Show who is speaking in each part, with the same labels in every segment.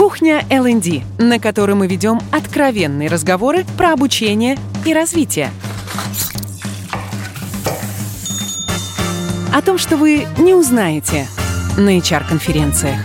Speaker 1: Кухня ЛНД, на которой мы ведем откровенные разговоры про обучение и развитие. О том, что вы не узнаете на HR-конференциях.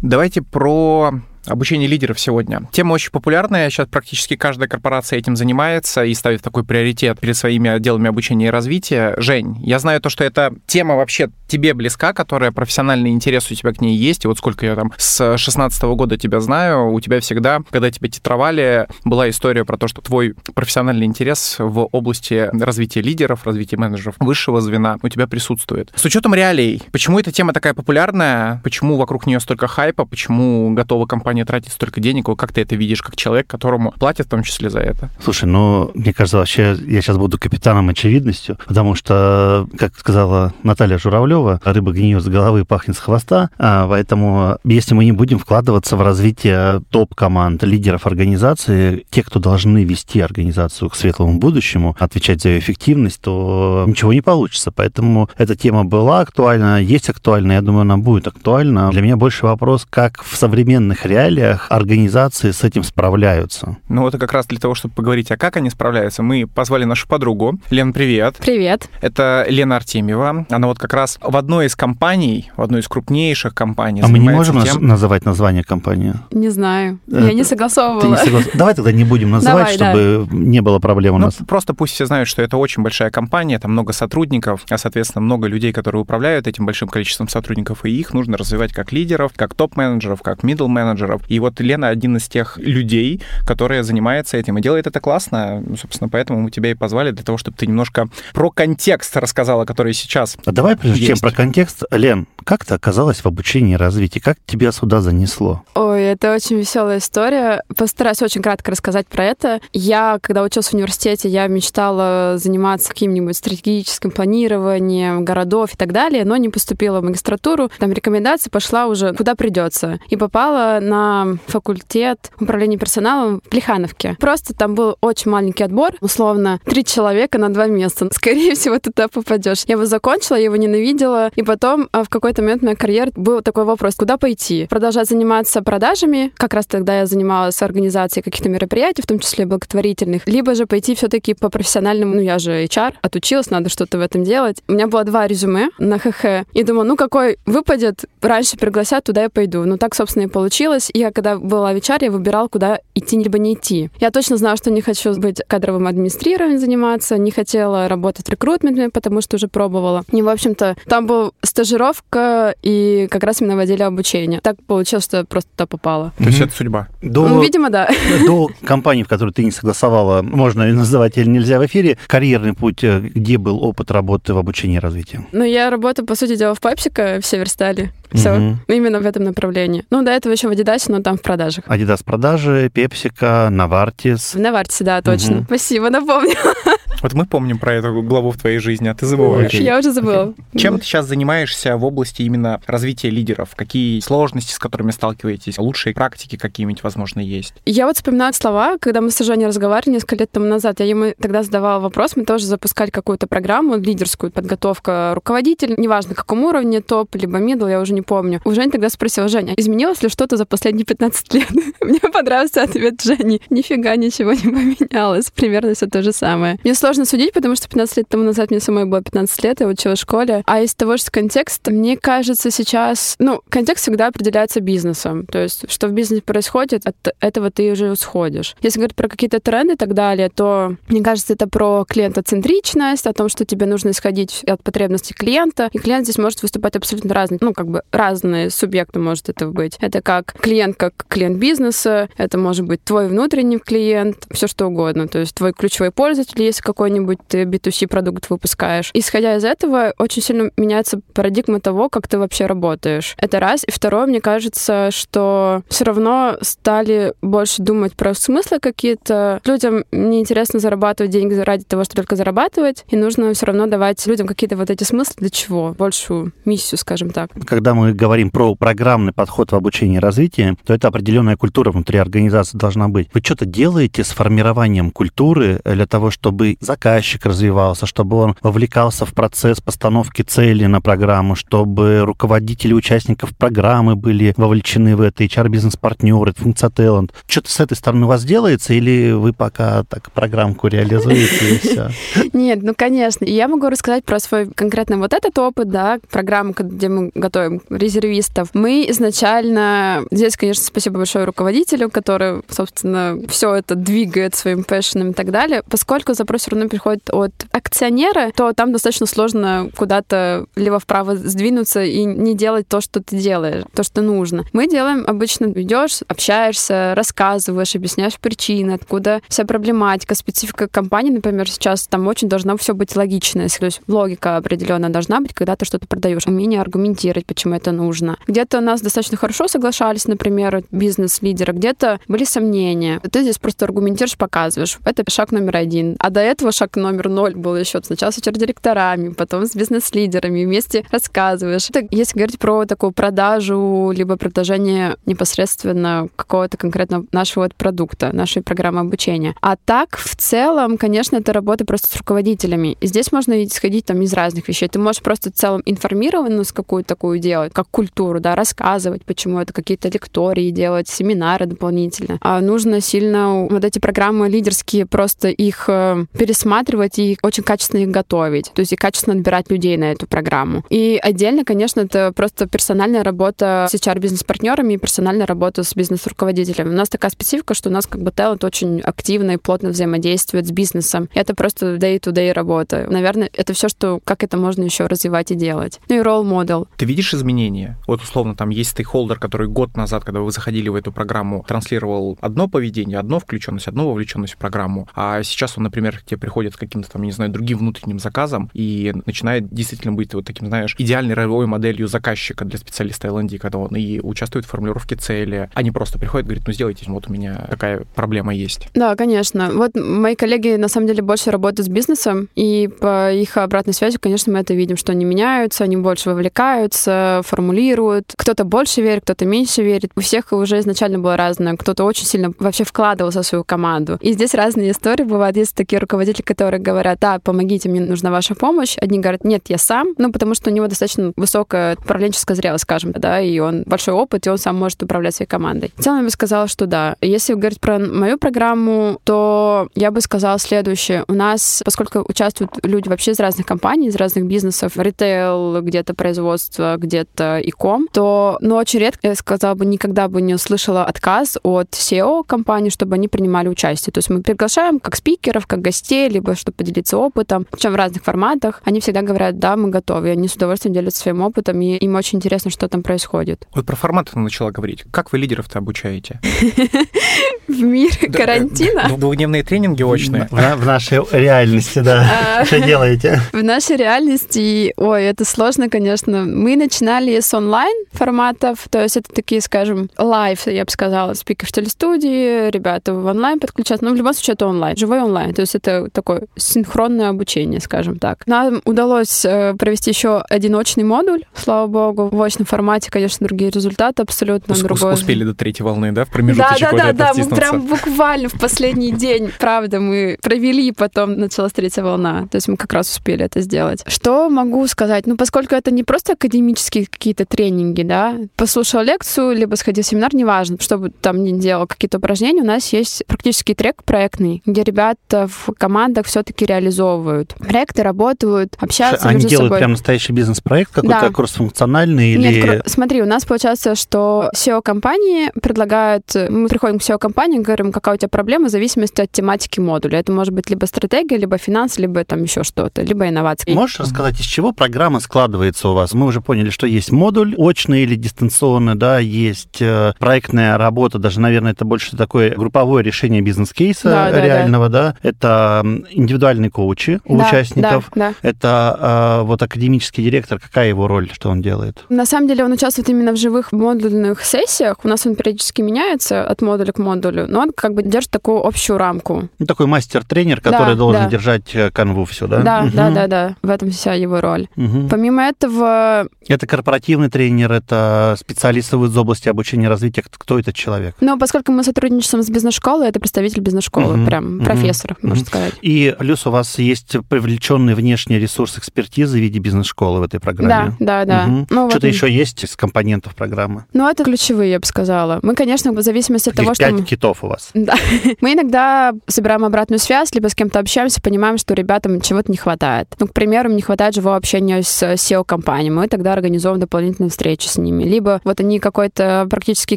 Speaker 2: Давайте про Обучение лидеров сегодня. Тема очень популярная. Сейчас практически каждая корпорация этим занимается и ставит такой приоритет перед своими отделами обучения и развития. Жень, я знаю то, что эта тема вообще тебе близка, которая профессиональный интерес у тебя к ней есть. И вот сколько я там с 16 года тебя знаю, у тебя всегда, когда тебя титровали, была история про то, что твой профессиональный интерес в области развития лидеров, развития менеджеров высшего звена у тебя присутствует. С учетом реалий, почему эта тема такая популярная, почему вокруг нее столько хайпа, почему готова компания компания тратит столько денег, как ты это видишь, как человек, которому платят в том числе за это?
Speaker 3: Слушай, ну, мне кажется, вообще я сейчас буду капитаном очевидностью, потому что, как сказала Наталья Журавлева, рыба гниет с головы и пахнет с хвоста, а, поэтому если мы не будем вкладываться в развитие топ-команд, лидеров организации, те, кто должны вести организацию к светлому будущему, отвечать за ее эффективность, то ничего не получится. Поэтому эта тема была актуальна, есть актуальна, я думаю, она будет актуальна. Для меня больше вопрос, как в современных реалиях реалиях организации с этим справляются?
Speaker 2: Ну, это как раз для того, чтобы поговорить, а как они справляются, мы позвали нашу подругу. Лен, привет.
Speaker 4: Привет.
Speaker 2: Это Лена Артемьева. Она вот как раз в одной из компаний, в одной из крупнейших компаний
Speaker 3: А мы не можем тем... называть название компании?
Speaker 4: Не знаю. Это... Я не согласовывала. Ты не соглас...
Speaker 3: Давай тогда не будем называть, Давай, чтобы да. не было проблем у
Speaker 2: ну,
Speaker 3: нас.
Speaker 2: Просто пусть все знают, что это очень большая компания, там много сотрудников, а, соответственно, много людей, которые управляют этим большим количеством сотрудников, и их нужно развивать как лидеров, как топ-менеджеров, как middle менеджеров менеджеров. И вот Лена один из тех людей, которые занимается этим и делает это классно. Собственно, поэтому мы тебя и позвали для того, чтобы ты немножко про контекст рассказала, который сейчас
Speaker 3: А давай, прежде есть. чем про контекст, Лен, как ты оказалась в обучении и развитии? Как тебя сюда занесло?
Speaker 4: Ой, это очень веселая история. Постараюсь очень кратко рассказать про это. Я, когда училась в университете, я мечтала заниматься каким-нибудь стратегическим планированием городов и так далее, но не поступила в магистратуру. Там рекомендации пошла уже куда придется. И попала на факультет управления персоналом в Плехановке. Просто там был очень маленький отбор, условно, три человека на два места. Скорее всего, ты туда попадешь. Я его закончила, я его ненавидела, и потом а, в какой-то момент моя карьера был такой вопрос, куда пойти? Продолжать заниматься продажами, как раз тогда я занималась организацией каких-то мероприятий, в том числе благотворительных, либо же пойти все-таки по профессиональному, ну я же HR, отучилась, надо что-то в этом делать. У меня было два резюме на ХХ, и думаю, ну какой выпадет, раньше пригласят, туда я пойду. Ну так, собственно, и получилось я, когда была в HR, я выбирала, куда идти, либо не идти. Я точно знала, что не хочу быть кадровым администрированием заниматься, не хотела работать рекрутментами, потому что уже пробовала. И, в общем-то, там была стажировка, и как раз именно в отделе обучения. Так получилось, что я просто туда попала.
Speaker 2: То есть это судьба?
Speaker 4: До, ну, видимо, да.
Speaker 3: До компании, в которой ты не согласовала, можно ее называть или нельзя в эфире, карьерный путь, э, где был опыт работы в обучении и развитии?
Speaker 4: Ну, я работаю, по сути дела, в Пепсико в Северстале. Все, угу. именно в этом направлении. Ну, до этого еще в Adidas, но там в продажах.
Speaker 3: Adidas продажи, Пепсика, Навартис.
Speaker 4: В Навартисе, да, точно. Угу. Спасибо, напомнил.
Speaker 2: Вот мы помним про эту главу в твоей жизни, а ты забываешь.
Speaker 4: Я уже забыла.
Speaker 2: Чем ты сейчас занимаешься в области именно развития лидеров? Какие сложности, с которыми сталкиваетесь? Лучшие практики какие-нибудь, возможно, есть?
Speaker 4: Я вот вспоминаю слова, когда мы с Женей разговаривали несколько лет тому назад. Я ему тогда задавала вопрос, мы тоже запускали какую-то программу лидерскую, подготовка руководителя, неважно, каком уровне, топ, либо мидл, я уже не помню. У Жени тогда спросила, Женя, изменилось ли что-то за последние 15 лет? Мне понравился ответ Жени. Нифига ничего не поменялось. Примерно все то же самое. Мне сложно судить, потому что 15 лет тому назад мне самой было 15 лет, я училась в школе. А из того, что контекст, мне кажется, сейчас... Ну, контекст всегда определяется бизнесом. То есть, что в бизнесе происходит, от этого ты уже усходишь. Если говорить про какие-то тренды и так далее, то, мне кажется, это про клиентоцентричность, о том, что тебе нужно исходить от потребностей клиента. И клиент здесь может выступать абсолютно разный. Ну, как бы разные субъекты может это быть. Это как клиент, как клиент бизнеса, это может быть твой внутренний клиент, все что угодно. То есть твой ключевой пользователь, если какой-нибудь ты B2C продукт выпускаешь. Исходя из этого, очень сильно меняется парадигма того, как ты вообще работаешь. Это раз. И второе, мне кажется, что все равно стали больше думать про смыслы какие-то. Людям неинтересно зарабатывать деньги ради того, чтобы только зарабатывать, и нужно все равно давать людям какие-то вот эти смыслы для чего? Большую миссию, скажем так.
Speaker 3: Когда мы говорим про программный подход в обучении и развитии, то это определенная культура внутри организации должна быть. Вы что-то делаете с формированием культуры для того, чтобы заказчик развивался, чтобы он вовлекался в процесс постановки цели на программу, чтобы руководители участников программы были вовлечены в это, HR-бизнес-партнеры, функция-талент. Что-то с этой стороны у вас делается, или вы пока так программку реализуете и все?
Speaker 4: Нет, ну, конечно. Я могу рассказать про свой конкретно вот этот опыт, да, программу, где мы готовим резервистов. Мы изначально... Здесь, конечно, спасибо большое руководителю, который, собственно, все это двигает своим пэшеном и так далее. Поскольку запрос все равно приходит от акционера, то там достаточно сложно куда-то либо вправо сдвинуться и не делать то, что ты делаешь, то, что нужно. Мы делаем обычно, идешь, общаешься, рассказываешь, объясняешь причины, откуда вся проблематика, специфика компании, например, сейчас там очень должно все быть логично, то есть логика определенная должна быть, когда ты что-то продаешь, умение аргументировать, почему это нужно. Где-то у нас достаточно хорошо соглашались, например, бизнес-лидеры, где-то были сомнения. Ты здесь просто аргументируешь, показываешь. Это шаг номер один. А до этого шаг номер ноль был еще сначала с HR-директорами, потом с бизнес-лидерами, вместе рассказываешь. Это если говорить про такую продажу, либо продолжение непосредственно какого-то конкретно нашего вот продукта, нашей программы обучения. А так, в целом, конечно, это работа просто с руководителями. И здесь можно исходить там из разных вещей. Ты можешь просто в целом информированность какую-то такую делать, как культуру, да, рассказывать, почему это какие-то лектории делать, семинары дополнительно. А нужно сильно вот эти программы лидерские, просто их э, пересматривать и очень качественно их готовить. То есть и качественно отбирать людей на эту программу. И отдельно, конечно, это просто персональная работа с HR-бизнес-партнерами и персональная работа с бизнес-руководителями. У нас такая специфика, что у нас как бы талант очень активно и плотно взаимодействует с бизнесом. И это просто day-to-day работа. Наверное, это все, что как это можно еще развивать и делать. Ну и role model.
Speaker 2: Ты видишь изменения? Вот условно там есть стейкхолдер, который год назад, когда вы заходили в эту программу, транслировал одно поведение, одно включенность, одну вовлеченность в программу, а сейчас он, например, тебе приходит с каким-то там, не знаю, другим внутренним заказом и начинает действительно быть вот таким, знаешь, идеальной ролевой моделью заказчика для специалиста L&D, когда он и участвует в формулировке цели, а не просто приходит и говорит, ну сделайте, вот у меня такая проблема есть.
Speaker 4: Да, конечно. Вот мои коллеги на самом деле больше работают с бизнесом, и по их обратной связи, конечно, мы это видим, что они меняются, они больше вовлекаются, формулируют. Кто-то больше верит, кто-то меньше верит. У всех уже изначально было разное. Кто-то очень сильно вообще вкладывался в свою команду. И здесь разные истории бывают. Есть такие руководители, которые говорят, да, помогите, мне нужна ваша помощь. Одни говорят, нет, я сам. Ну, потому что у него достаточно высокая управленческая зрелость, скажем, да, и он большой опыт, и он сам может управлять своей командой. В целом я бы сказала, что да. Если говорить про мою программу, то я бы сказала следующее. У нас, поскольку участвуют люди вообще из разных компаний, из разных бизнесов, ритейл, где-то производство, где-то иком, то, ну, очень редко, я сказала бы, никогда бы не услышала отказ от SEO-компаний, чтобы они принимали участие. То есть мы приглашаем как спикеров, как гостей, либо чтобы поделиться опытом, причем в разных форматах. Они всегда говорят, да, мы готовы. И они с удовольствием делятся своим опытом, и им очень интересно, что там происходит.
Speaker 2: Вот про форматы ты начала говорить. Как вы лидеров-то обучаете?
Speaker 4: В мир карантина?
Speaker 2: Двухдневные тренинги очные?
Speaker 3: В нашей реальности, да. Что делаете?
Speaker 4: В нашей реальности, ой, это сложно, конечно. Мы начинали с онлайн форматов, то есть это такие, скажем, live, я бы сказала, спикер в телестудии, ребята в онлайн подключаются. Но в любом случае это онлайн, живой онлайн. То есть это такое синхронное обучение, скажем так. Нам удалось э, провести еще одиночный модуль, слава богу. В очном формате, конечно, другие результаты абсолютно
Speaker 2: Ус-
Speaker 4: другой.
Speaker 2: Успели до третьей волны, да, в промежуточек
Speaker 4: Да, да, да, да, мы прям буквально в последний день, правда, мы провели, потом началась третья волна. То есть мы как раз успели это сделать. Что могу сказать? Ну, поскольку это не просто академические какие-то тренинги, да, послушал лекцию, либо сходил в семинар, неважно, чтобы там не делал какие-то упражнения, у нас есть практический трек проектный, где ребята в командах все-таки реализовывают. Проекты работают, общаются
Speaker 3: Они
Speaker 4: между
Speaker 3: делают
Speaker 4: собой.
Speaker 3: прям настоящий бизнес-проект какой-то
Speaker 4: Да.
Speaker 3: курс-функциональный
Speaker 4: Нет,
Speaker 3: или...
Speaker 4: кро- смотри, у нас получается, что SEO-компании предлагают... Мы приходим к SEO-компании, говорим, какая у тебя проблема, в зависимости от тематики модуля. Это может быть либо стратегия, либо финансы, либо там еще что-то, либо инновации.
Speaker 3: Можешь рассказать, из чего программа складывается у вас? Мы уже поняли, что есть модуль очный или дистанционный, да, есть э, проектная работа, даже, наверное, это больше такое групповое решение бизнес-кейса
Speaker 4: Да, да,
Speaker 3: реального, да. Это индивидуальные коучи у
Speaker 4: Да,
Speaker 3: участников.
Speaker 4: Да, да.
Speaker 3: Это э, вот академический директор, какая его роль, что он делает?
Speaker 4: На самом деле он участвует именно в живых модульных сессиях. У нас он периодически меняется от модуля к модулю, но он как бы держит такую общую рамку.
Speaker 3: Ну, такой мастер-тренер, который
Speaker 4: Да,
Speaker 3: должен
Speaker 4: да.
Speaker 3: держать э, канву все, да?
Speaker 4: Да,
Speaker 3: Мгм.
Speaker 4: да, да, да. В этом вся его роль.
Speaker 3: Мгм.
Speaker 4: Помимо этого,
Speaker 3: Это корпоративный тренер, это специалист из области обучения и развития. Кто этот человек?
Speaker 4: ну, поскольку мы сотрудничаем с бизнес-школой, это представитель бизнес-школы,
Speaker 3: Мгм,
Speaker 4: прям профессор,
Speaker 3: мгм.
Speaker 4: можно сказать. Сказать.
Speaker 3: И плюс у вас есть привлеченный внешний ресурс экспертизы в виде бизнес-школы в этой программе.
Speaker 4: Да, да, да.
Speaker 3: Угу.
Speaker 4: Ну,
Speaker 3: Что-то
Speaker 4: вот,
Speaker 3: еще есть из компонентов программы?
Speaker 4: Ну, это ключевые, я бы сказала. Мы, конечно, в зависимости от
Speaker 3: Таких
Speaker 4: того, что...
Speaker 3: пять китов у вас.
Speaker 4: Да. Мы иногда собираем обратную связь, либо с кем-то общаемся, понимаем, что ребятам чего-то не хватает. Ну, к примеру, им не хватает живого общения с SEO-компанией. Мы тогда организовываем дополнительные встречи с ними. Либо вот они какой-то практически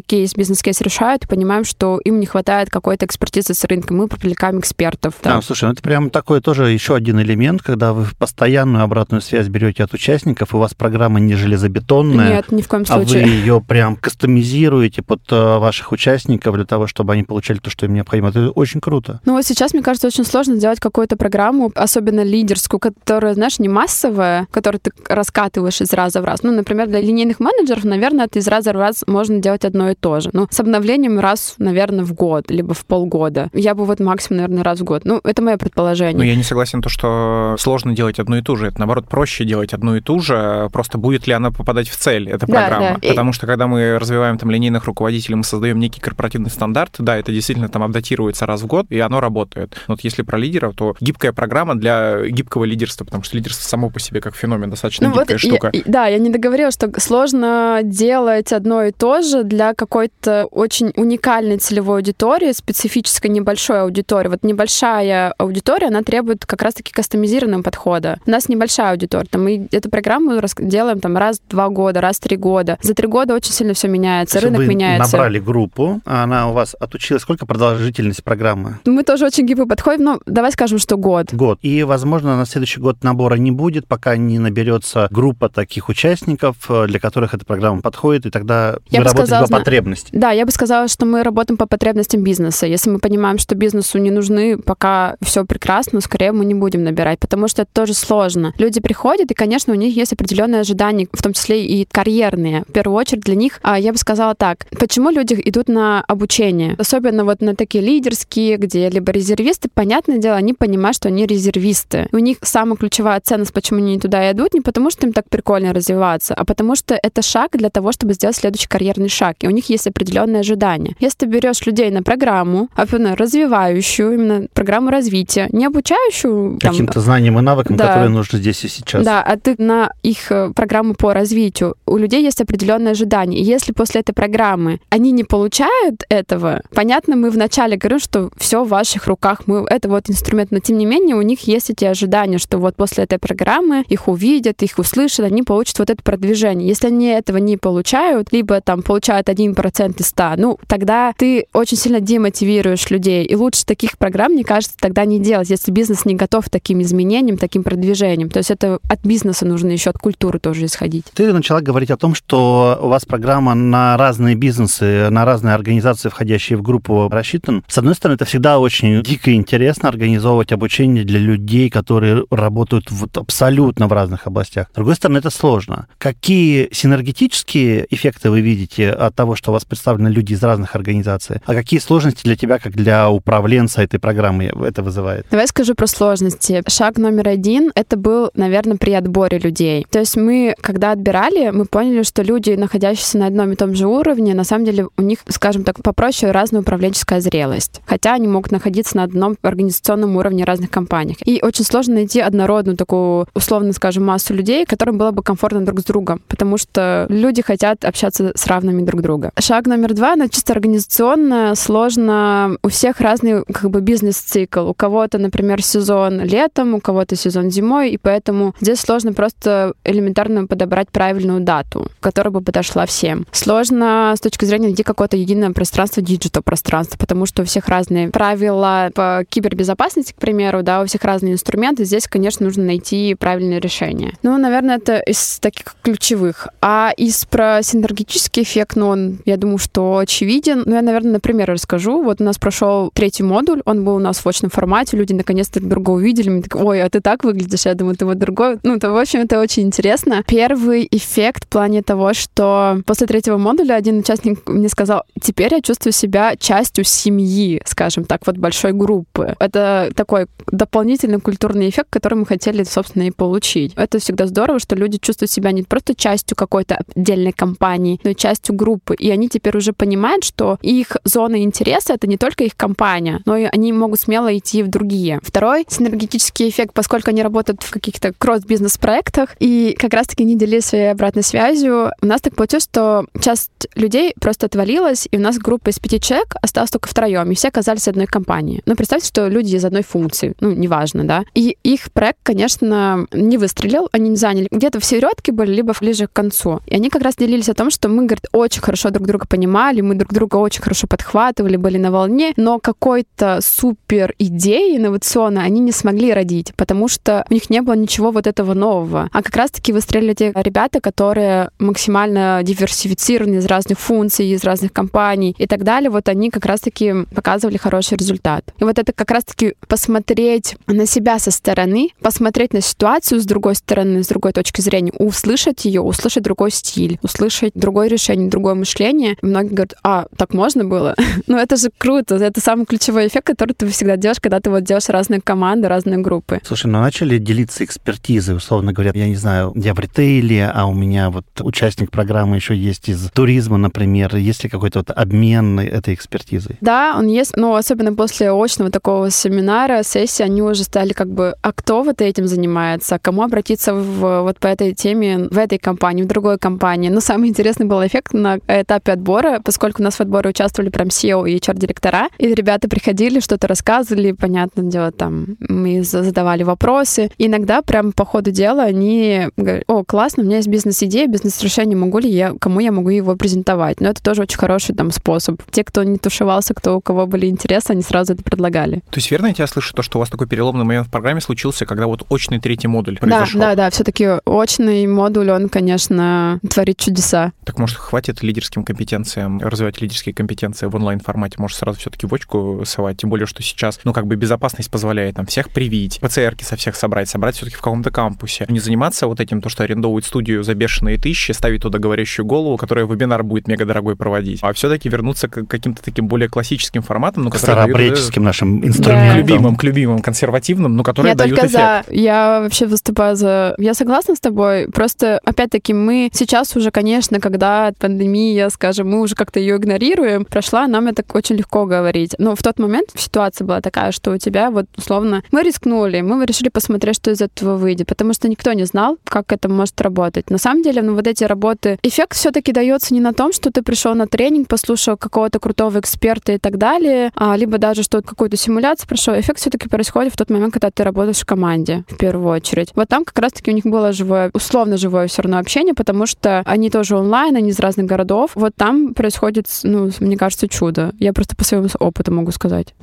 Speaker 4: кейс, бизнес-кейс решают, и понимаем, что им не хватает какой-то экспертизы с рынка. Мы привлекаем экспертов.
Speaker 3: А, слушай, ну это прям такой тоже еще один элемент, когда вы постоянную обратную связь берете от участников, и у вас программа не железобетонная,
Speaker 4: Нет, ни в коем
Speaker 3: а вы
Speaker 4: случае.
Speaker 3: ее прям кастомизируете под э, ваших участников для того, чтобы они получали то, что им необходимо. Это очень круто.
Speaker 4: Ну вот сейчас, мне кажется, очень сложно сделать какую-то программу, особенно лидерскую, которая, знаешь, не массовая, которую ты раскатываешь из раза в раз. Ну, например, для линейных менеджеров, наверное, это из раза в раз можно делать одно и то же. Ну, с обновлением раз, наверное, в год, либо в полгода. Я бы вот максимум, наверное, раз в год. Ну, это мое предположение.
Speaker 2: Но я не согласен то, что сложно делать одну и ту же. Это, наоборот, проще делать одну и ту же. Просто будет ли она попадать в цель, эта
Speaker 4: Да,
Speaker 2: программа.
Speaker 4: да.
Speaker 2: Потому что, когда мы развиваем там линейных руководителей, мы создаем некий корпоративный стандарт, да, это действительно там апдатируется раз в год, и оно работает. Но вот если про лидеров, то гибкая программа для гибкого лидерства, потому что лидерство само по себе как феномен достаточно
Speaker 4: Ну вот,
Speaker 2: гибкая штука.
Speaker 4: я- да, я не договорила, что сложно делать одно и то же для какой-то очень уникальной целевой аудитории, специфической небольшой аудитории. Вот небольшая аудитория, она требует как раз-таки кастомизированного подхода. У нас небольшая аудитория. Там мы эту программу делаем там раз в два года, раз в три года. За три года очень сильно все меняется, рынок
Speaker 3: вы
Speaker 4: меняется.
Speaker 3: набрали группу, а она у вас отучилась. Сколько продолжительность программы?
Speaker 4: Мы тоже очень гибко подходим, но давай скажем, что год.
Speaker 3: Год. И, возможно, на следующий год набора не будет, пока не наберется группа таких участников, э, для которых эта программа подходит, и тогда
Speaker 4: Я
Speaker 3: вы работаете
Speaker 4: сказала,
Speaker 3: по потребности.
Speaker 4: Да, я бы сказала, что мы работаем по потребностям бизнеса. Если мы понимаем, что бизнесу не нужны, пока все прекрасно, скорее мы не будем набирать, потому что это тоже сложно. Люди приходят, и, конечно, у них есть определенные ожидания, в том числе и карьерные. В первую очередь для них, а, я бы сказала так, почему люди идут на обучение? Особенно вот на такие лидерские, где либо резервисты, понятное дело, они понимают, что они резервисты. У них самая ключевая ценность, почему они туда идут, не потому что им так прикольно развиваться, а потому что это шаг для того, чтобы сделать следующий карьерный шаг. И у них есть определенные ожидания. Если ты берешь людей на программу, особенно развивающую, именно программу развития, не обучающую там,
Speaker 3: Каким-то знаниям и навыкам,
Speaker 4: да.
Speaker 3: которые нужны здесь и сейчас.
Speaker 4: да, а ты на их э, программу по развитию, у людей есть определенные ожидания. И если после этой программы они не получают этого, понятно, мы вначале говорим, что все в ваших руках, мы это вот инструмент, но тем не менее у них есть эти ожидания, что вот после этой программы их увидят, их услышат, они получат вот это продвижение. Если они этого не получают, либо там получают 1% из 100, ну, тогда ты очень сильно демотивируешь людей. И лучше таких программ, мне кажется, тогда не делать, если бизнес не готов к таким изменениям, таким продвижениям. То есть это от бизнеса нужно еще от культуры тоже исходить.
Speaker 3: Ты начала говорить о том, что у вас программа на разные бизнесы, на разные организации, входящие в группу, рассчитан. С одной стороны, это всегда очень дико интересно организовывать обучение для людей, которые работают вот абсолютно в разных областях. С другой стороны, это сложно. Какие синергетические эффекты вы видите от того, что у вас представлены люди из разных организаций? А какие сложности для тебя, как для управленца этой программы, это вызывает?
Speaker 4: Давай скажу про сложности. Шаг номер один — это был, наверное, при отборе людей. То есть мы, когда отбирали, мы поняли, что люди, находящиеся на одном и том же уровне, на самом деле у них, скажем так, попроще разная управленческая зрелость. Хотя они могут находиться на одном организационном уровне разных компаниях. И очень сложно найти однородную такую, условно скажем, массу людей, которым было бы комфортно друг с другом, потому что люди хотят общаться с равными друг друга. Шаг номер два, ну, чисто организационно, сложно. У всех разный как бы бизнес-цикл. У кого-то, например, сезон летом, у кого-то сезон зимой, и поэтому здесь сложно просто элементарно подобрать правильную дату, которая бы подошла всем. Сложно с точки зрения найти какое-то единое пространство, диджитал-пространство, потому что у всех разные правила по кибербезопасности, к примеру, да, у всех разные инструменты. Здесь, конечно, нужно найти правильное решение. Ну, наверное, это из таких ключевых. А из про синергетический эффект, ну, он, я думаю, что очевиден. Ну, я, наверное, на примере расскажу. Вот у нас прошел третий модуль, он был у нас в очном формате, люди наконец-то друг друга увидели, так, ой, а ты так выглядишь, я думаю, ты вот другой. Ну, то, в общем, это очень интересно. Первый эффект в плане того, что после третьего модуля один участник мне сказал, теперь я чувствую себя частью семьи, скажем так, вот большой группы. Это такой дополнительный культурный эффект, который мы хотели, собственно, и получить. Это всегда здорово, что люди чувствуют себя не просто частью какой-то отдельной компании, но и частью группы. И они теперь уже понимают, что их зона интереса — это не только их компания, но и они могут смело идти в другие. Второй синергетический эффект, поскольку они работают в каких-то кросс-бизнес-проектах, и как раз-таки не делились своей обратной связью, у нас так получилось, что часть людей просто отвалилась, и у нас группа из пяти человек осталась только втроем, и все оказались одной компании. Ну, представьте, что люди из одной функции, ну, неважно, да. И их проект, конечно, не выстрелил, они не заняли. Где-то в середке были, либо ближе к концу. И они как раз делились о том, что мы, говорит, очень хорошо друг друга понимали, мы друг друга очень хорошо подхватывали, были на волне, но какой-то супер идеи инновационной они не смогли родить, потому что у них не было ничего вот этого нового. А как раз-таки выстрелили те ребята, которые максимально диверсифицированы из разных функций, из разных компаний и так далее. Вот они как раз-таки показывали хороший результат. И вот это как раз-таки посмотреть на себя со стороны, посмотреть на ситуацию с другой стороны, с другой точки зрения, услышать ее, услышать другой стиль, услышать другое решение, другое мышление. Многие говорят, а, так можно было? ну, это же круто. Это самый ключевой эффект, который ты всегда делаешь, когда ты вот делаешь разные команды, разные группы.
Speaker 3: Слушай, ну начали делиться экспертизой, условно говоря, я не знаю, я в ритейле, а у меня вот участник программы еще есть из туризма, например. Есть ли какой-то вот обмен этой экспертизой?
Speaker 4: Да, он есть, но особенно после очного такого семинара, сессии, они уже стали как бы, а кто вот этим занимается, кому обратиться в, вот по этой теме в этой компании, в другой компании. Но самый интересный был эффект на этапе отбора, поскольку у нас в отборе участвовали прям SEO и HR-директора, и ребята приходили, что-то рассказывали, понятное дело, там мы задавали вопросы. Иногда прям по ходу дела они говорят, о, классно, у меня есть бизнес-идея, бизнес-решение, могу ли я, кому я могу его презентовать? Но это тоже очень хороший там способ. Те, кто не тушевался, кто у кого были интересы, они сразу это предлагали.
Speaker 2: То есть верно я тебя слышу, то, что у вас такой переломный момент в программе случился, когда вот очный третий модуль произошел?
Speaker 4: Да, да, да, все-таки очный модуль, он, конечно, творит чудеса.
Speaker 2: Так может хватит лидерским компетенциям развивать лидерские компетенции в онлайн-формате? Может сразу все-таки в очку совать? Тем более, что сейчас, ну как бы безопасность позволяет там всех привить, ПЦРки со всех собрать, собрать все-таки в каком-то кампусе. Не заниматься вот этим, то, что арендовывают студию за бешеные тысячи, ставить туда говорящую голову, которая вебинар будет мега дорогой проводить, а все-таки вернуться к каким-то таким более классическим форматам, ну,
Speaker 3: к старообрядческим нашим инструментам.
Speaker 2: К любимым, к любимым, консервативным, но которые
Speaker 4: Я
Speaker 2: дают
Speaker 4: только
Speaker 2: эффект.
Speaker 4: за. Я вообще выступаю за... Я согласна с тобой, просто, опять-таки, мы сейчас уже, конечно, когда пандемия, скажем, мы уже как-то ее игнорируем, прошла, нам это очень легко говорить. Но в тот момент ситуация была такая, что у тебя вот, условно, мы рискнули, мы решили посмотреть, что из этого выйдет, потому что никто не знал, как это может работать. На самом деле, ну вот эти работы, эффект все-таки дается не на том, что ты пришел на тренинг, послушал какого-то крутого эксперта и так далее, а, либо даже что какую-то симуляцию прошел. Эффект все-таки происходит в тот момент, когда ты работаешь в команде, в первую очередь. Вот там как раз-таки у них было живое, условно живое все равно общение, потому что они тоже онлайн, они из разных городов. Вот там происходит, ну, мне кажется, чудо. Я просто по своему опыту могу сказать.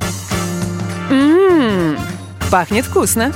Speaker 1: Ммм, пахнет вкусно.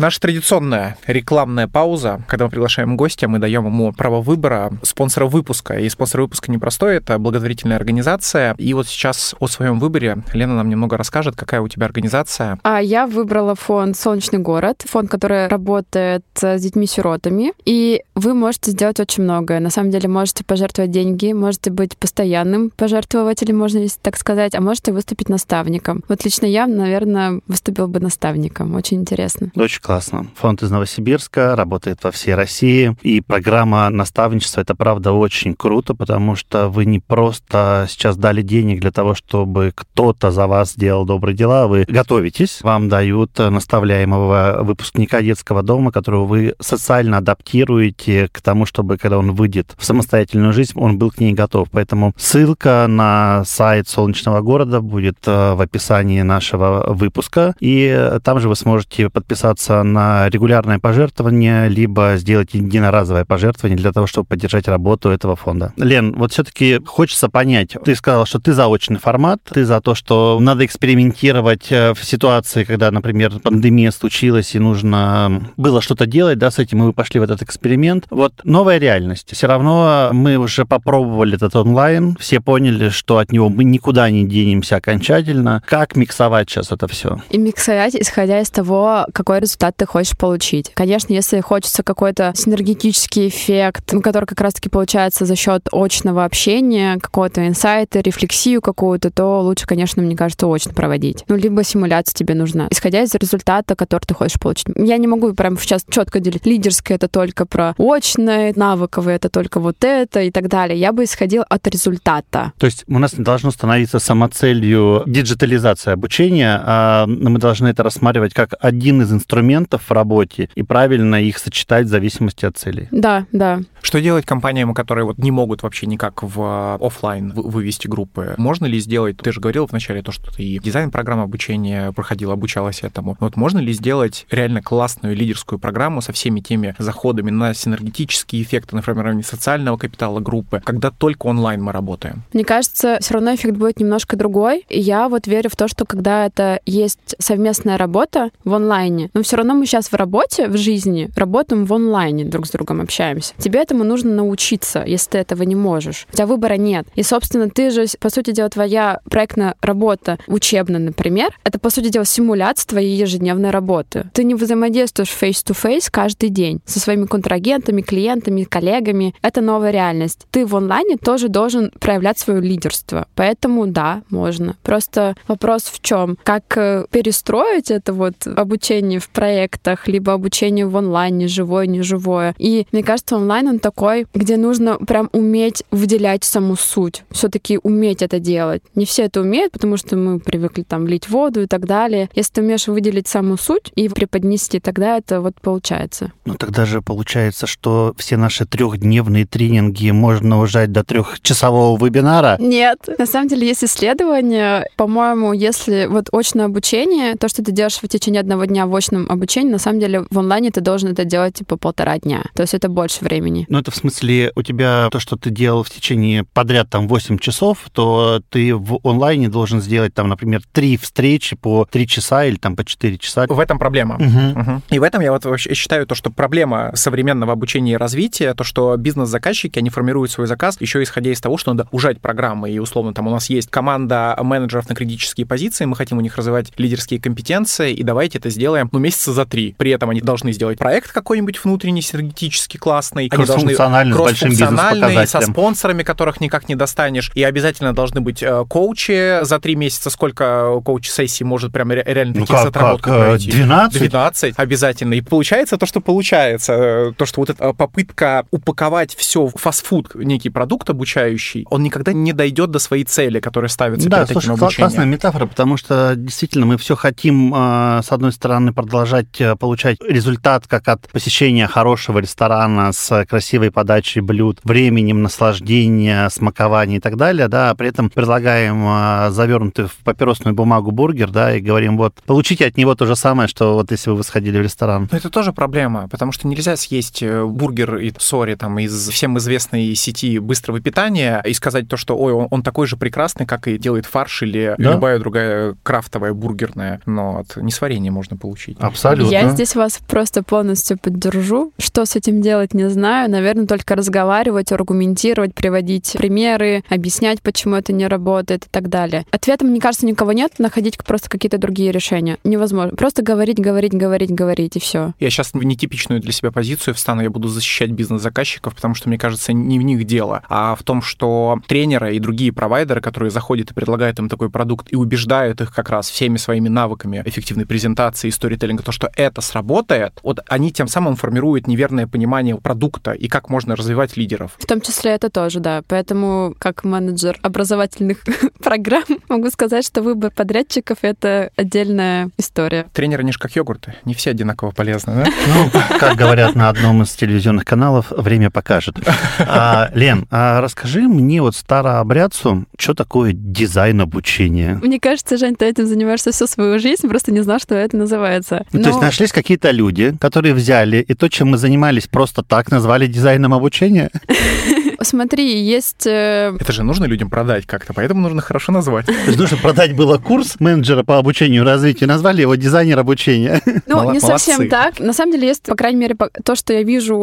Speaker 2: Наша традиционная рекламная пауза, когда мы приглашаем гостя, мы даем ему право выбора спонсора выпуска. И спонсор выпуска непростой, это благотворительная организация. И вот сейчас о своем выборе Лена нам немного расскажет, какая у тебя организация.
Speaker 4: А я выбрала фонд «Солнечный город», фонд, который работает с детьми-сиротами. И вы можете сделать очень многое. На самом деле можете пожертвовать деньги, можете быть постоянным пожертвователем, можно так сказать, а можете выступить наставником. Вот лично я, наверное, выступила бы наставником. Очень интересно.
Speaker 3: Очень классно. Фонд из Новосибирска работает во всей России. И программа наставничества, это правда очень круто, потому что вы не просто сейчас дали денег для того, чтобы кто-то за вас сделал добрые дела, вы готовитесь, вам дают наставляемого выпускника детского дома, которого вы социально адаптируете к тому, чтобы когда он выйдет в самостоятельную жизнь, он был к ней готов. Поэтому ссылка на сайт Солнечного города будет э, в описании нашего выпуска, и там же вы сможете подписаться на регулярное пожертвование, либо сделать единоразовое пожертвование для того, чтобы поддержать работу этого фонда. Лен, вот все-таки хочется понять, ты сказал, что ты за очный формат, ты за то, что надо экспериментировать в ситуации, когда, например, пандемия случилась и нужно было что-то делать, да, с этим, и вы пошли в этот эксперимент. Вот новая реальность. Все равно мы уже попробовали этот онлайн, все поняли, что от него мы никуда не денемся окончательно. Как миксовать сейчас это все?
Speaker 4: И миксовать, исходя из того, какой результат ты хочешь получить. Конечно, если хочется какой-то синергетический эффект, ну, который как раз-таки получается за счет очного общения, какого-то инсайта, рефлексию какую-то, то лучше, конечно, мне кажется, очно проводить. Ну, либо симуляция тебе нужна, исходя из результата, который ты хочешь получить. Я не могу прям сейчас четко делить. Лидерское — это только про очное, навыковое — это только вот это и так далее. Я бы исходил от результата.
Speaker 3: То есть у нас не должно становиться самоцелью диджитализация обучения, а мы должны это рассматривать как один из инструментов в работе и правильно их сочетать в зависимости от целей.
Speaker 4: Да, да.
Speaker 2: Что делать компаниям, которые вот не могут вообще никак в офлайн вывести группы? Можно ли сделать, ты же говорил вначале то, что ты и дизайн программы обучения проходила, обучалась этому. Вот можно ли сделать реально классную лидерскую программу со всеми теми заходами на синергетические эффекты, на формирование социального капитала группы, когда только онлайн мы работаем?
Speaker 4: Мне кажется, все равно эффект будет немножко другой. Я вот верю в то, что когда это есть совместная работа в онлайне, но все равно мы сейчас в работе, в жизни, работаем в онлайне, друг с другом общаемся. Тебе этому нужно научиться, если ты этого не можешь. У тебя выбора нет. И, собственно, ты же, по сути дела, твоя проектная работа учебная, например, это, по сути дела, симуляция твоей ежедневной работы. Ты не взаимодействуешь face-to-face каждый день со своими контрагентами, клиентами, коллегами. Это новая реальность. Ты в онлайне тоже должен проявлять свое лидерство. Поэтому, да, можно. Просто вопрос в чем? Как э, перестроить это вот обучение в проектах, либо обучение в онлайне, живое, неживое. И мне кажется, онлайн он такой, где нужно прям уметь выделять саму суть. Все-таки уметь это делать. Не все это умеют, потому что мы привыкли там лить воду и так далее. Если ты умеешь выделить саму суть и преподнести, тогда это вот получается.
Speaker 3: Ну тогда же получается, что все наши трехдневные тренинги можно ужать до трехчасового вебинара?
Speaker 4: Нет. На самом деле есть исследования. По-моему, если вот очное обучение, то, что ты делаешь в течение одного дня в очном обучении, на самом деле в онлайне ты должен это делать типа полтора дня. То есть это больше времени.
Speaker 3: Ну это в смысле у тебя то, что ты делал в течение подряд там 8 часов, то ты в онлайне должен сделать там, например, три встречи по 3 часа или там по 4 часа.
Speaker 2: В этом проблема.
Speaker 3: Угу.
Speaker 2: Угу. И в этом я вот вообще считаю то, что проблема современного обучения и развития, то, что бизнес-заказчики, они формируют свой заказ еще исходя из того, что надо ужать программы. И условно там у нас есть команда менеджеров на критические позиции, мы хотим у них развивать лидерские компетенции, и давайте это сделаем, ну, месяца за три. При этом они должны сделать проект какой-нибудь внутренний, синергетический, классный. Они должны
Speaker 3: кроссфункциональный,
Speaker 2: со спонсорами, которых никак не достанешь. И обязательно должны быть э, коучи за три месяца. Сколько коуч-сессий может прям реально
Speaker 3: ну
Speaker 2: таких
Speaker 3: как,
Speaker 2: отработок
Speaker 3: как?
Speaker 2: пройти?
Speaker 3: 12?
Speaker 2: 12 обязательно. И получается то, что получается. Э, То, что вот эта попытка упаковать все в фастфуд, некий продукт обучающий, он никогда не дойдет до своей цели, которая ставится
Speaker 3: Да,
Speaker 2: перед
Speaker 3: слушай, кла-
Speaker 2: обучением.
Speaker 3: классная метафора, потому что действительно мы все хотим, э, с одной стороны, продолжать э, получать результат как от посещения хорошего ресторана с красивой подачей блюд, временем наслаждения, смакования и так далее, да, а при этом предлагаем э, завернутый в папиросную бумагу бургер, да, и говорим, вот, получите от него то же самое, что вот если вы сходили в ресторан.
Speaker 2: Но это тоже проблема, потому что нельзя съесть э, бургер и сори там из всем известной сети быстрого питания и сказать то, что ой, он, он такой же прекрасный, как и делает фарш или
Speaker 3: Да.
Speaker 2: любая другая крафтовая бургерная, но от несварения можно получить.
Speaker 3: Абсолютно.
Speaker 4: Я здесь вас просто полностью поддержу. Что с этим делать, не знаю. Наверное, только разговаривать, аргументировать, приводить примеры, объяснять, почему это не работает и так далее. Ответом, мне кажется, никого нет. Находить просто какие-то другие решения. Невозможно. Просто говорить, говорить, говорить, говорить, и все.
Speaker 2: Я сейчас в нетипичную для себя позицию встану, я буду защищать бизнес-заказчиков, потому что, мне кажется, не в них дело, а в том, что тренеры и другие провайдеры, которые заходят и предлагают им такой продукт и убеждают их как раз всеми своими навыками эффективной презентации сторителлинга, то, что это сработает, вот они тем самым формируют неверное понимание продукта и как можно развивать лидеров.
Speaker 4: В том числе это тоже, да. Поэтому, как менеджер образовательных программ, могу сказать, что выбор подрядчиков — это отдельная история.
Speaker 2: Тренеры не ж как йогурты, не все одинаково полезны, да?
Speaker 3: Ну, как говорят на одном из телевизионных каналов, время покажет. А, Лен, а расскажи мне вот старообрядцу, что такое дизайн обучения?
Speaker 4: Мне кажется, Жень, ты этим занимаешься всю свою жизнь, просто не знал, что это называется.
Speaker 3: Ну, То есть
Speaker 4: Но-
Speaker 3: нашлись какие-то люди, которые взяли и то, чем мы занимались просто так, назвали дизайном обучения?
Speaker 4: смотри, есть... э,
Speaker 2: Это же нужно людям продать как-то, поэтому нужно хорошо назвать.
Speaker 3: Нужно продать было курс менеджера по обучению и развитию, назвали его дизайнер обучения.
Speaker 4: Ну, не совсем так. На самом деле, есть, по крайней мере, то, что я вижу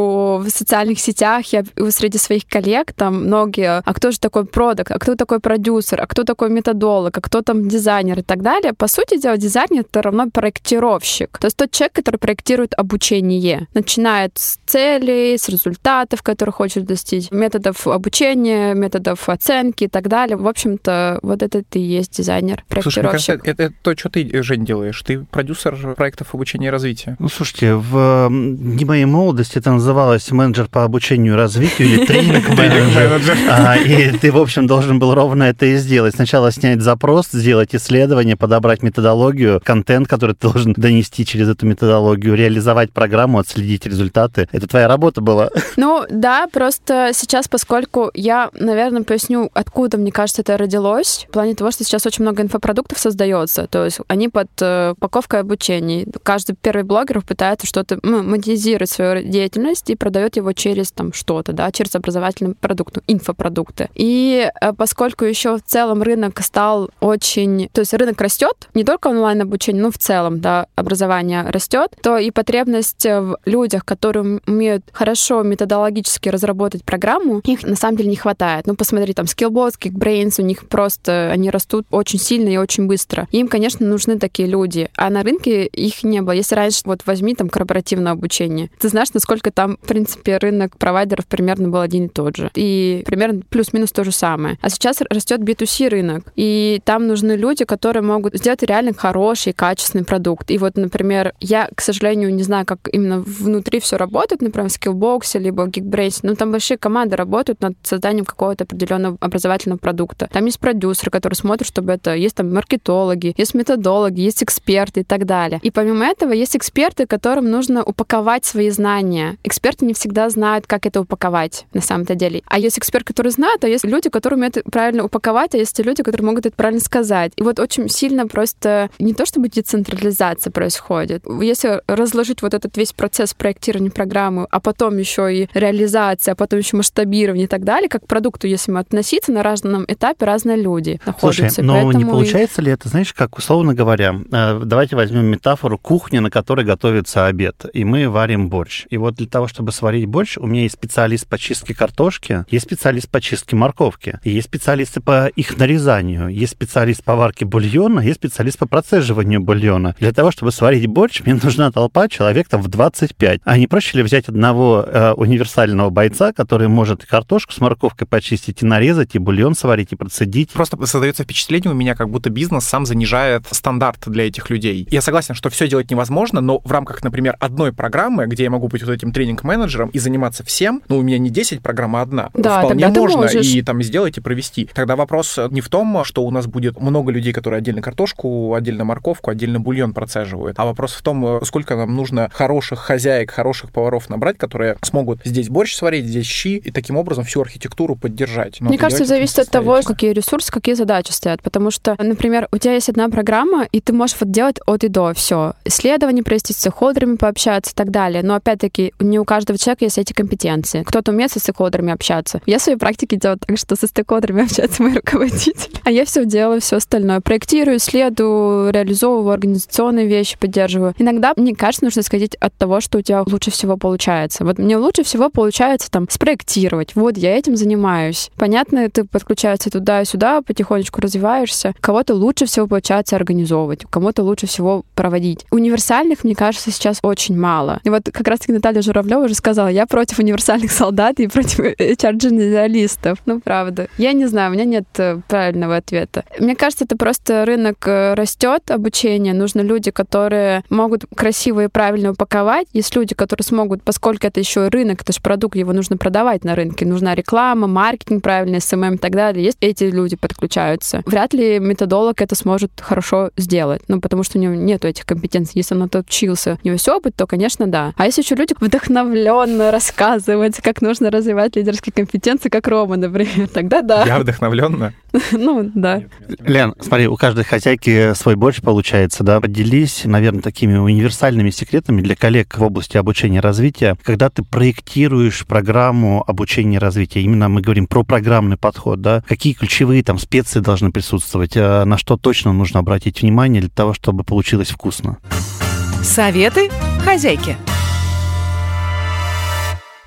Speaker 4: в социальных сетях, я среди своих коллег, там многие, а кто же такой продукт, а кто такой продюсер, а кто такой методолог, а кто там дизайнер и так далее. По сути дела, дизайнер — это равно проектировщик. То есть тот человек, который проектирует обучение. Начинает с целей, с результатов, которые хочет достичь, методов обучения, методов оценки и так далее. В общем-то, вот это и есть дизайнер,
Speaker 2: Слушай, мне кажется,
Speaker 4: проектировщик.
Speaker 2: это, это то, что ты, Жень, делаешь. Ты продюсер проектов обучения и развития.
Speaker 3: Ну, слушайте, в не моей молодости это называлось менеджер по обучению и развитию или тренинг-менеджер. А, И ты, в общем, должен был ровно это и сделать. Сначала снять запрос, сделать исследование, подобрать методологию, контент, который ты должен донести через эту методологию, реализовать программу, отследить результаты. Это твоя работа была.
Speaker 4: Ну, да, просто сейчас, поскольку я, наверное, поясню, откуда, мне кажется, это родилось, в плане того, что сейчас очень много инфопродуктов создается, то есть они под э, упаковкой обучения. Каждый первый блогер пытается что-то ну, монетизировать свою деятельность и продает его через там что-то, да, через образовательный продукт, ну, инфопродукты. И э, поскольку еще в целом рынок стал очень... То есть рынок растет, не только онлайн-обучение, но в целом, да, образование растет, то и потребность в людях, которые умеют хорошо методологически разработать программу, их на самом деле не хватает. Ну, посмотри, там, Skillbots, Geekbrains, у них просто, они растут очень сильно и очень быстро. Им, конечно, нужны такие люди, а на рынке их не было. Если раньше, вот возьми там корпоративное обучение, ты знаешь, насколько там, в принципе, рынок провайдеров примерно был один и тот же. И примерно плюс-минус то же самое. А сейчас растет B2C рынок, и там нужны люди, которые могут сделать реально хороший, качественный продукт. И вот, например, я, к сожалению, не знаю, как именно внутри все работает, например, в Skillbox либо в Geekbrains, но там большие команды работают над созданием какого-то определенного образовательного продукта. Там есть продюсеры, которые смотрят, чтобы это... Есть там маркетологи, есть методологи, есть эксперты и так далее. И помимо этого есть эксперты, которым нужно упаковать свои знания. Эксперты не всегда знают, как это упаковать на самом-то деле. А есть эксперт, который знает, а есть люди, которые умеют правильно упаковать, а есть люди, которые могут это правильно сказать. И вот очень сильно просто не то чтобы децентрализация происходит. Если разложить вот этот весь процесс проектирования программы, а потом еще и реализация, а потом еще масштабирование и так далее, как к продукту, если мы относиться, на разном этапе разные люди
Speaker 3: Слушай,
Speaker 4: находятся.
Speaker 3: но не
Speaker 4: Поэтому и-
Speaker 3: получается ли это, знаешь, как условно говоря, э, давайте возьмем метафору кухни, на которой готовится обед, и мы варим борщ. И вот для того, чтобы сварить борщ, у меня есть специалист по чистке картошки, есть специалист по чистке морковки, и есть специалисты по их нарезанию, есть специалист по варке бульона, есть специалист по процеживанию бульона. Для того, чтобы сварить борщ, мне нужна толпа человек там в 25. А не проще ли взять одного э, универсального бойца, который может и картошку с морковкой почистить, и нарезать, и бульон сварить, и процедить?
Speaker 2: Просто создается впечатление у меня, как будто бизнес сам занижает стандарт для этих людей. Я согласен, что все делать невозможно, но в рамках, например, одной программы, где я могу быть вот этим тренинг-менеджером и заниматься всем, ну, у меня не 10 программ, а одна.
Speaker 4: Да,
Speaker 2: Вполне
Speaker 4: тогда ты
Speaker 2: можно
Speaker 4: можешь.
Speaker 2: и там сделать и провести. Тогда вопрос не в том, что у нас будет много людей, которые отдельно картошку, отдельно морковку, отдельно бульон процеживают, а вопрос в том, сколько нам нужно хороших хозяек, хороших поваров набрать, которые смогут здесь борщ сварить, здесь щи, и таким образом всю архитектуру поддержать. Но
Speaker 4: Мне кажется, зависит от того, какие ресурсы, какие задачи стоят. Потому что, например, у тебя есть одна программа, и ты можешь вот делать от и до все. Исследования провести, с стейкхолдерами пообщаться и так далее. Но опять-таки, не у каждого человека есть эти компетенции. Кто-то умеет со стейкхолдерами общаться. Я в своей практике делаю так, что со стейкхолдерами общается мой руководитель. А я все делаю, все остальное. Проектирую, исследую, реализовываю организационные вещи, поддерживаю. Иногда, мне кажется, нужно исходить от того, что у тебя лучше всего получается. Вот мне лучше всего получается там спроектировать. Вот я этим занимаюсь. Понятно, ты подключаешься туда и сюда, потихонечку развиваешься. Кого-то лучше всего получается организовывать, у кого-то лучше всего проводить. Универсальных, мне кажется, сейчас очень мало. И вот как раз-таки Наталья Журавлева уже сказала, я против универсальных солдат и против HR-generalist ов. Ну, правда. Я не знаю, у меня нет э, правильного ответа. Мне кажется, это просто рынок э, растет, обучение. Нужны люди, которые могут красиво и правильно упаковать. Есть люди, которые смогут, поскольку это еще рынок, это же продукт, его нужно продавать на рынке. Нужна реклама, маркетинг правильный, SMM и так далее. Есть эти люди подключаются. Вряд ли методолог это сможет хорошо сделать, ну, потому что у него нет этих компетенций. Если он это учился, у него есть опыт, то, конечно, да. А если еще люди вдохновленно рассказывать, как нужно развивать лидерские компетенции, как Рома, например, тогда да.
Speaker 2: Я вдохновленно.
Speaker 4: Ну, да.
Speaker 3: Лен, смотри, у каждой хозяйки свой борщ получается, да? Поделись, наверное, такими универсальными секретами для коллег в области обучения и развития. Когда ты проектируешь программу обучения и развития. Именно мы говорим про программный подход, да, какие ключевые там специи должны присутствовать, а на что точно нужно обратить внимание для того, чтобы получилось вкусно.
Speaker 1: Советы хозяйки.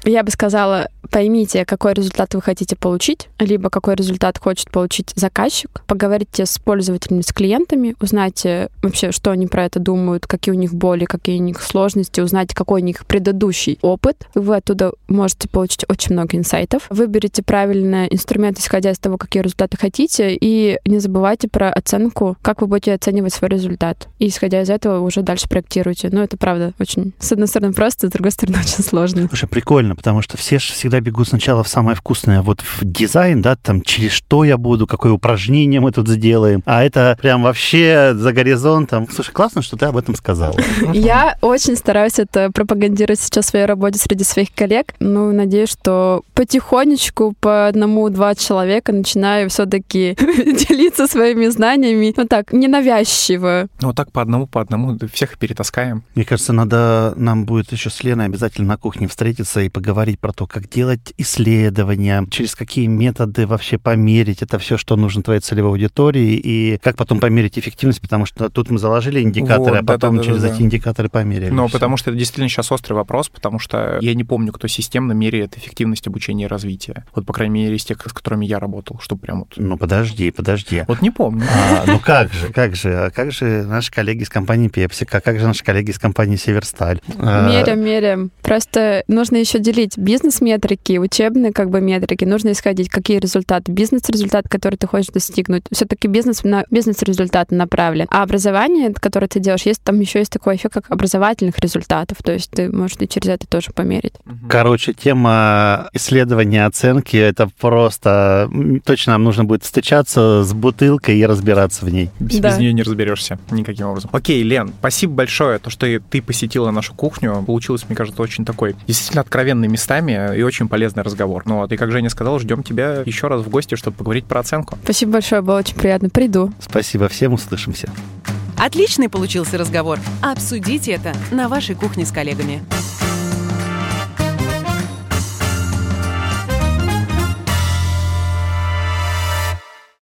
Speaker 4: Я бы сказала, поймите, какой результат вы хотите получить, либо какой результат хочет получить заказчик. Поговорите с пользователями, с клиентами, узнайте вообще, что они про это думают, какие у них боли, какие у них сложности, узнайте, какой у них предыдущий опыт. Вы оттуда можете получить очень много инсайтов. Выберите правильный инструмент, исходя из того, какие результаты хотите, и не забывайте про оценку, как вы будете оценивать свой результат. И исходя из этого уже дальше проектируйте. Но это правда очень, с одной стороны, просто, с другой стороны, очень сложно.
Speaker 3: Слушай, прикольно, потому что все же всегда бегут сначала в самое вкусное, вот в дизайн, да, там, через что я буду, какое упражнение мы тут сделаем. А это прям вообще за горизонтом. Слушай, классно, что ты об этом сказал.
Speaker 4: Я очень стараюсь это пропагандировать сейчас в своей работе среди своих коллег. Ну, надеюсь, что потихонечку по одному-два человека начинаю все-таки делиться своими знаниями. Ну так, ненавязчиво.
Speaker 2: Ну, вот так по одному, по одному всех перетаскаем.
Speaker 3: Мне кажется, надо нам будет еще с Леной обязательно на кухне встретиться и поговорить про то, как делать исследования, через какие методы вообще померить это все, что нужно твоей целевой аудитории, и как потом померить эффективность, потому что тут мы заложили индикаторы,
Speaker 2: Вот,
Speaker 3: а потом
Speaker 2: да-да-да-да.
Speaker 3: через эти индикаторы померили. Всё.
Speaker 2: потому что это действительно сейчас острый вопрос, потому что я не помню, кто системно меряет эффективность обучения и развития. Вот, по крайней мере, из тех, с которыми я работал, чтобы прям вот...
Speaker 3: Ну, подожди, подожди.
Speaker 2: Вот не помню.
Speaker 3: А, ну как же, как же, а как же наши коллеги из компании Pepsi, а как же наши коллеги из компании Северсталь? А,
Speaker 4: Меряем, меряем. Просто нужно еще делить бизнес-метрики, учебные как бы метрики. Нужно исходить, какие результаты. Бизнес-результат, который ты хочешь достигнуть. Все-таки бизнес на бизнес-результат направлен. А образование, которое ты делаешь, есть там еще есть такой эффект, как образовательных результатов. То есть ты можешь и через это тоже померить.
Speaker 3: Короче, тема исследования оценки, это просто... Точно нам нужно будет встречаться с бутылкой и разбираться в ней.
Speaker 2: Без,
Speaker 4: Да.
Speaker 2: без нее не разберешься никаким образом. Окей, Лен, спасибо большое, то, что ты посетила нашу кухню. Получилось, мне кажется, очень такой действительно откровенный местами и очень полезный разговор. Ну вот, и как Женя сказал, ждем тебя еще раз в гости, чтобы поговорить про оценку.
Speaker 4: Спасибо большое, было очень приятно. Приду.
Speaker 3: Спасибо всем, услышимся.
Speaker 1: Отличный получился разговор. Обсудите это на вашей кухне с коллегами.